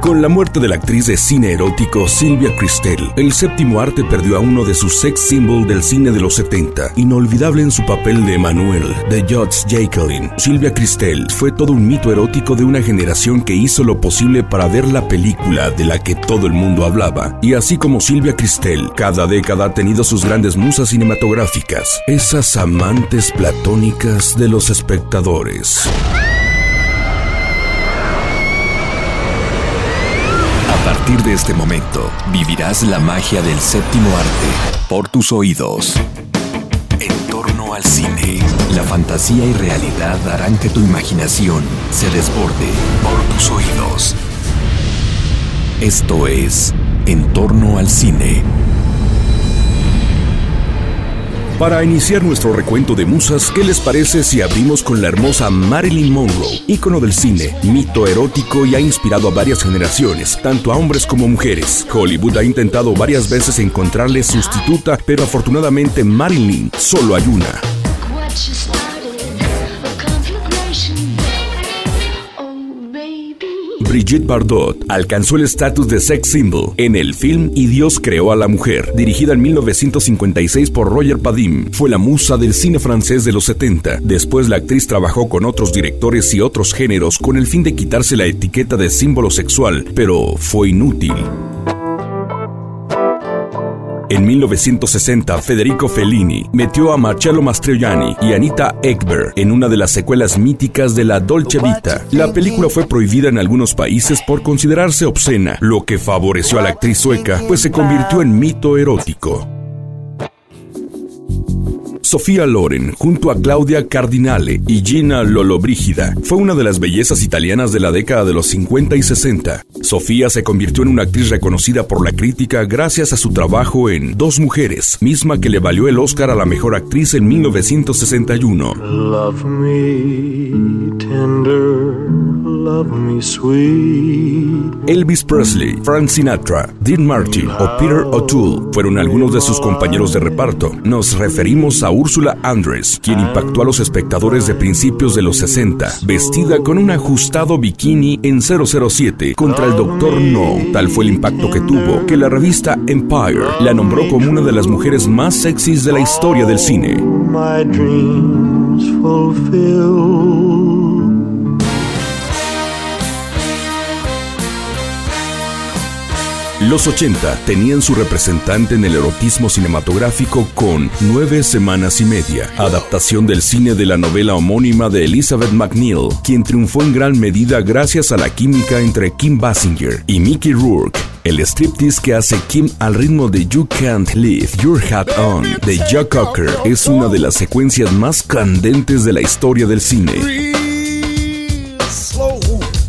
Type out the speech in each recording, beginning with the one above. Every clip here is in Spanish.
Con la muerte de la actriz de cine erótico Silvia Cristel, el séptimo arte perdió a uno de sus sex symbols del cine de los 70, inolvidable en su papel de Emanuel, de George Jacqueline. Silvia Cristel fue todo un mito erótico de una generación que hizo lo posible para ver la película de la que todo el mundo hablaba. Y así como Silvia Cristel, cada década ha tenido sus grandes musas cinematográficas, esas amantes platónicas de los espectadores. Partir de este momento, vivirás la magia del séptimo arte por tus oídos. En torno al cine, la fantasía y realidad harán que tu imaginación se desborde por tus oídos. Esto es En torno al cine Para iniciar nuestro recuento de musas, ¿qué les parece si abrimos con la hermosa Marilyn Monroe, ícono del cine, mito erótico y ha inspirado a varias generaciones, tanto a hombres como mujeres? Hollywood ha intentado varias veces encontrarle sustituta, pero afortunadamente Marilyn solo hay una. Brigitte Bardot alcanzó el estatus de sex symbol en el film Y Dios creó a la mujer, dirigida en 1956 por Roger Padim. Fue la musa del cine francés de los 70. Después la actriz trabajó con otros directores y otros géneros con el fin de quitarse la etiqueta de símbolo sexual, pero fue inútil. En 1960, Federico Fellini metió a Marcello Mastroianni y Anita Ekberg en una de las secuelas míticas de la Dolce Vita. La película fue prohibida en algunos países por considerarse obscena, lo que favoreció a la actriz sueca, pues se convirtió en mito erótico. Sofía Loren, junto a Claudia Cardinale y Gina Lollobrigida, fue una de las bellezas italianas de la década de los 50 y 60. Sofía se convirtió en una actriz reconocida por la crítica gracias a su trabajo en Dos Mujeres, misma que le valió el Oscar a la mejor actriz en 1961. Love me tender, love me sweet. Elvis Presley, Frank Sinatra, Dean Martin o Peter O'Toole fueron algunos de sus compañeros de reparto. Nos referimos a Úrsula Andress, quien impactó a los espectadores de principios de los 60, vestida con un ajustado bikini en 007 contra el Doctor No. Tal fue el impacto que tuvo que la revista Empire la nombró como una de las mujeres más sexys de la historia del cine. Los 80 tenían su representante en el erotismo cinematográfico con Nueve Semanas y Media, adaptación del cine de la novela homónima de Elizabeth McNeil, quien triunfó en gran medida gracias a la química entre Kim Basinger y Mickey Rourke. El striptease que hace Kim al ritmo de You Can't Leave Your Hat On de Jack Cocker es una de las secuencias más candentes de la historia del cine.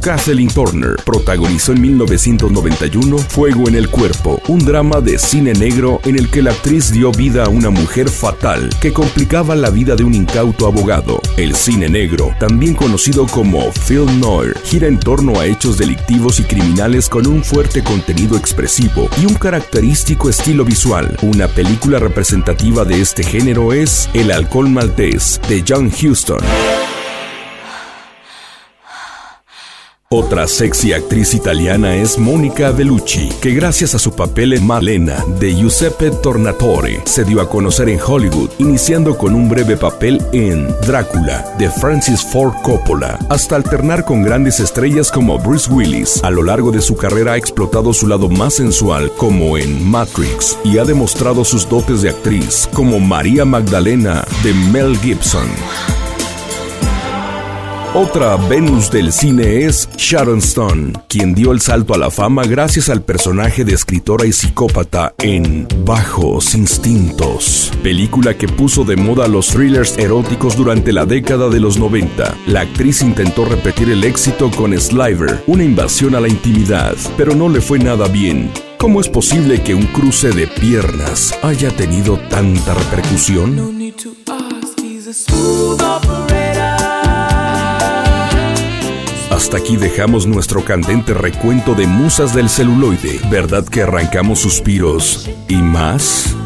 Kathleen Turner protagonizó en 1991 Fuego en el Cuerpo, un drama de cine negro en el que la actriz dio vida a una mujer fatal que complicaba la vida de un incauto abogado. El cine negro, también conocido como film noir, gira en torno a hechos delictivos y criminales con un fuerte contenido expresivo y un característico estilo visual. Una película representativa de este género es El alcohol maltés de John Huston. Otra sexy actriz italiana es Monica Bellucci, que gracias a su papel en Malena de Giuseppe Tornatore se dio a conocer en Hollywood, iniciando con un breve papel en Drácula de Francis Ford Coppola, hasta alternar con grandes estrellas como Bruce Willis. A lo largo de su carrera ha explotado su lado más sensual, como en Matrix, y ha demostrado sus dotes de actriz, como María Magdalena de Mel Gibson. Otra Venus del cine es Sharon Stone, quien dio el salto a la fama gracias al personaje de escritora y psicópata en Bajos Instintos, película que puso de moda los thrillers eróticos durante la década de los 90. La actriz intentó repetir el éxito con Sliver, una invasión a la intimidad, pero no le fue nada bien. ¿Cómo es posible que un cruce de piernas haya tenido tanta repercusión? Hasta aquí dejamos nuestro candente recuento de musas del celuloide. ¿Verdad que arrancamos suspiros y más?